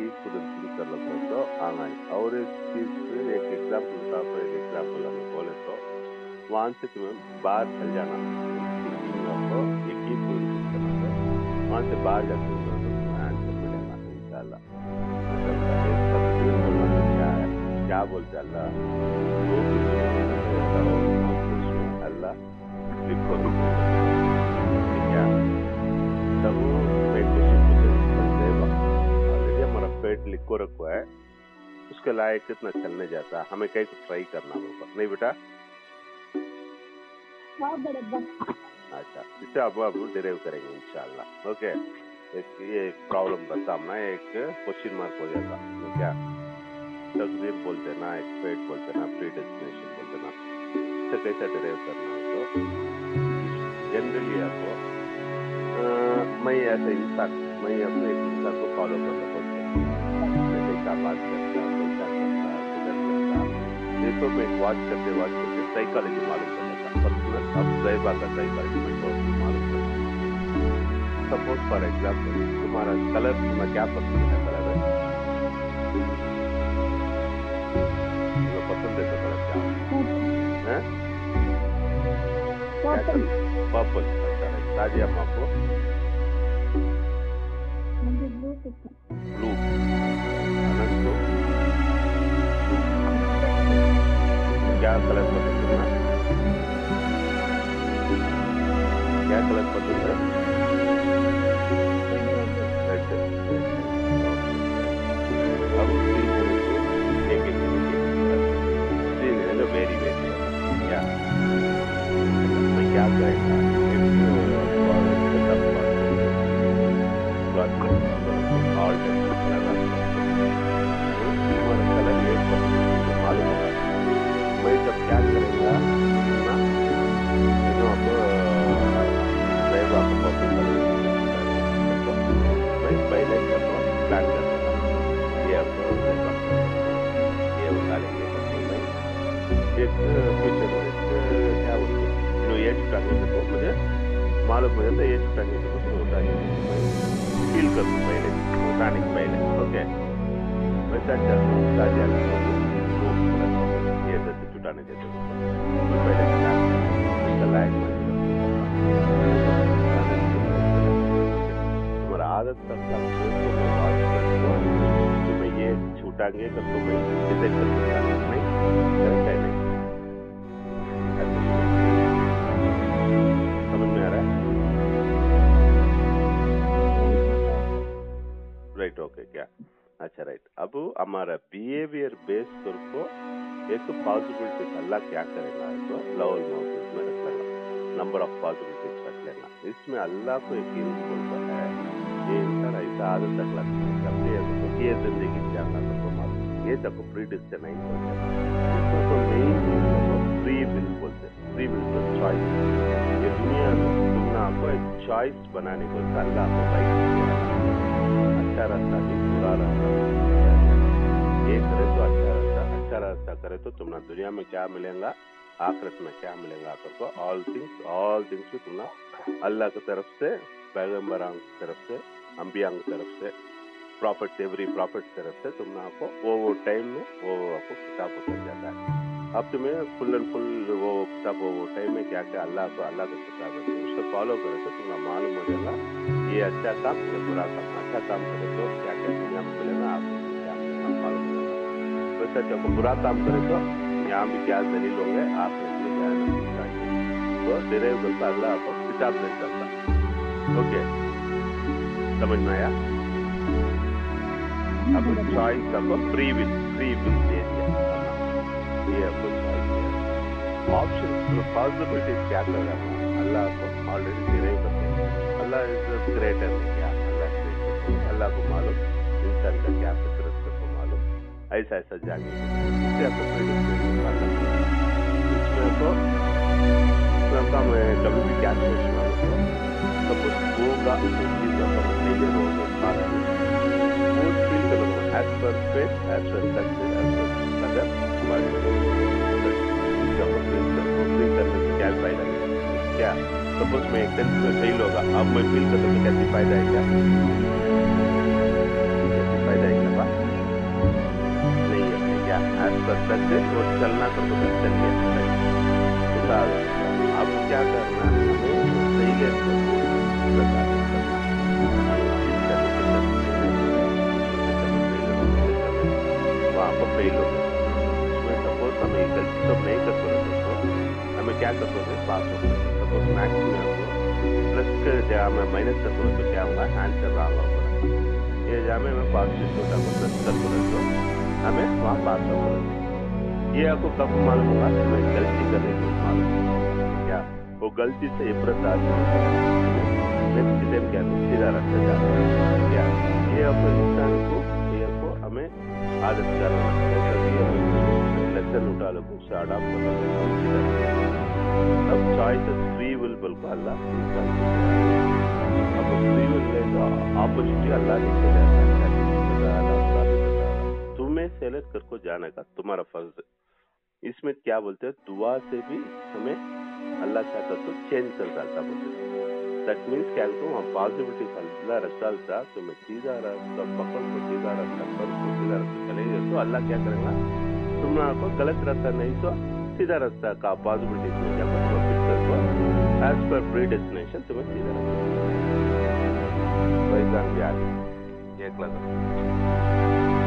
तो आना है और एक चीज़ एक एग्ज़ाम्पल का तो एक एग्ज़ाम्पल हमें बोले तो। वहाँ से तुम्हें बाहर चल जाना। आपको एक ही वहाँ से बाहर जाके तुम्हें आंसर मिलेगा इंशाल्लाह क्या है क्या बोलते हैं अल्लाह है? अल्लाह। पेट लिखो रखो है उसके लायक कितना चलने जाता है हमें कहीं को ट्राई करना होगा। नहीं बेटा? हाँ अच्छा इससे अब अब डिराइव करेंगे इंशाल्लाह ओके एक ये प्रॉब्लम का सामना है एक क्वेश्चन मार्क हो जाएगा तो क्या? तकदीर बोलते ना एक्सपेक्ट बोलते ना प्री डेस्टिनेशन बोलते ना इससे कैसे डिराइव करना है तो? जनरली आपको मैं ऐसे इंसान मैं अपने इंसान को फॉलो जैसे क्या बात करता है कैसा करता है करता है ये तो वॉच करते वॉच करते साइकोलॉजी मालूम लेता पर्सनल अब ड्राइवर का साइकोलॉजी मैं टोटल मालूम कर सपोज़ फॉर एग्ज़ाम्पल तुम्हारा कलर तुम्हें क्या पसंद है कलर है तुम्हें पसंद है तो कलर क्या है पर्पल अच्छा है ताजिया आपको मुझे ब्लू पसंद ब्लू अनंत को क्या कलर पसंद है क्या कलर पसंद है अब है वेरी वेरी क्या क्या करेगा आपको प्लान कर देता ये आपको ये उठा लेंगे तो मैं एक फ्यूचर में एक क्या बोलते हैं नो ये छुटाने को मुझे मालूम हो जाता है ये छुटाने को मुझे उठाने फील करूँ पहले उठाने के पहले ओके वैसा चलता हूँ ताज़ा ये जैसे छुटाने जैसे मैं पहले plan करूँ, इसका लायक मैं तुम्हारा आदत करता छूटांगे तो तुम्हें डिसाइड कर सकता नहीं करेक्ट है नहीं समझ में आ रहा है? राइट ओके क्या? अच्छा राइट अब हमारा बिहेवियर बेस करको एक पॉसिबिलिटीज अल्लाह क्या करेगा? तो लवल माउसेस में रख नंबर ऑफ़ पॉसिबिलिटीज रख लेगा इसमें अल्लाह को यकीन बोलता है, ये इंसान ऐसा आदत तक लगता है। कभी ये ज़िंदगी से अल्लाह को प्री नहीं बोलते तो मेन फ्री विल बोलते फ्री विल तो चॉइस ये दुनिया तुमने आपको एक चॉइस बनाने को अल्लाह को राइट किया अच्छा रास्ता नहीं बुरा रास्ता। ये करे तो अच्छा रास्ता अच्छा रास्ता करे तो तुम्हारा दुनिया में क्या मिलेगा? आखिरत में क्या मिलेगा आपको? ऑल थिंग्स ऑल थिंग्स तुमना अल्लाह की तरफ़ से पैगंबर की तरफ़ से अम्बिया की तरफ़ से प्रॉफिट एवरी प्रॉफिट तरफ़ से तुमने आपको वो वो टाइम में वो वो आपको किताब को चल जाता है। अब तुम्हें फुल एंड फुल वो किताब, वो वो टाइम में क्या क्या अल्लाह को, अल्लाह की किताब है उसको फॉलो करे तो तुम्हें मालूम हो जाएगा ये अच्छा काम ये बुरा काम अच्छा काम करे तो क्या क्या दुनिया में मिलेगा आपको मालूम वैसे जब बुरा काम करे तो यहाँ भी क्या दलील होंगे आप इसमें क्या नहीं तो डिराइव अल्लाह आपको किताब दे सकता ओके समझ में आया? अब चॉइस आपको फ्री विल फ्री विल दे दिया ये आपको चॉइस है ऑप्शन पॉसिबिलिटीज क्या कर रहा है अल्लाह को ऑलरेडी डिराइव करते हैं अल्लाह इज़ ग्रेटर क्या अल्लाह great है। अल्लाह को मालूम इंसान का क्या फितरत है को मालूम ऐसा ऐसा जाने इससे आपको इसमें आपको आपका मैं कभी भी क्या सोचना हो सपोज़ होगा चीज़ आपका फेलियर होगा as per faith, as per success, as per other क्या फ़ायदा क्या सपोज़ मैं एकदम से फेल होगा अब मैं फील करता तो कैसे फ़ायदा है क्या? कैसे फ़ायदा है क्या नहीं है क्या? आज पर सक्सेस और चलना तो चलिए अब क्या करना सब नहीं कर सकते तो हमें क्या कर सकते पास हो सपोज़ मैथ्स में हमको प्लस के जगह में माइनस कर सकते तो क्या होगा? आंसर रहा होगा ये जहाँ में हमें पॉजिटिव छोटा को प्लस कर सकते तो हमें वहाँ पास हो। ये आपको कब मालूम होगा? हमें गलती करने को मालूम क्या? वो गलती से इब्रत आदमी नेक्स्ट टाइम क्या सीधा रास्ता जा रहा है। क्या? ये आपको इंसान को, ये आपको हमें आदत करना लेसन उठा लो उससे अडाप्ट करना अब चॉइसेस फ्री विल बोल को अल्लाह अब फ्री विल ले तो अल्लाह ने दिया तुम्हें सेलेक्ट करको जाने का तुम्हारा फ़र्ज़ है इसमें क्या बोलते हैं दुआ से भी हमें अल्लाह करता तो चेंज कर डालता बोलते दट मीन्स क्या तो वहाँ पॉजिटिविटी अल्लाह रखता था तो मैं सीधा रास्ता पकड़ को सीधा रास्ता पर को सीधा रास्ता तो अल्लाह क्या करेगा तुम आपको गलत रास्ता नहीं सो सीधा रास्ता का पॉजिबिलिटी में तुम करेगा कर को एज पर प्री डेस्टिनेशन तुम्हें सीधा रास्ता वैसा भी आगे एक लगा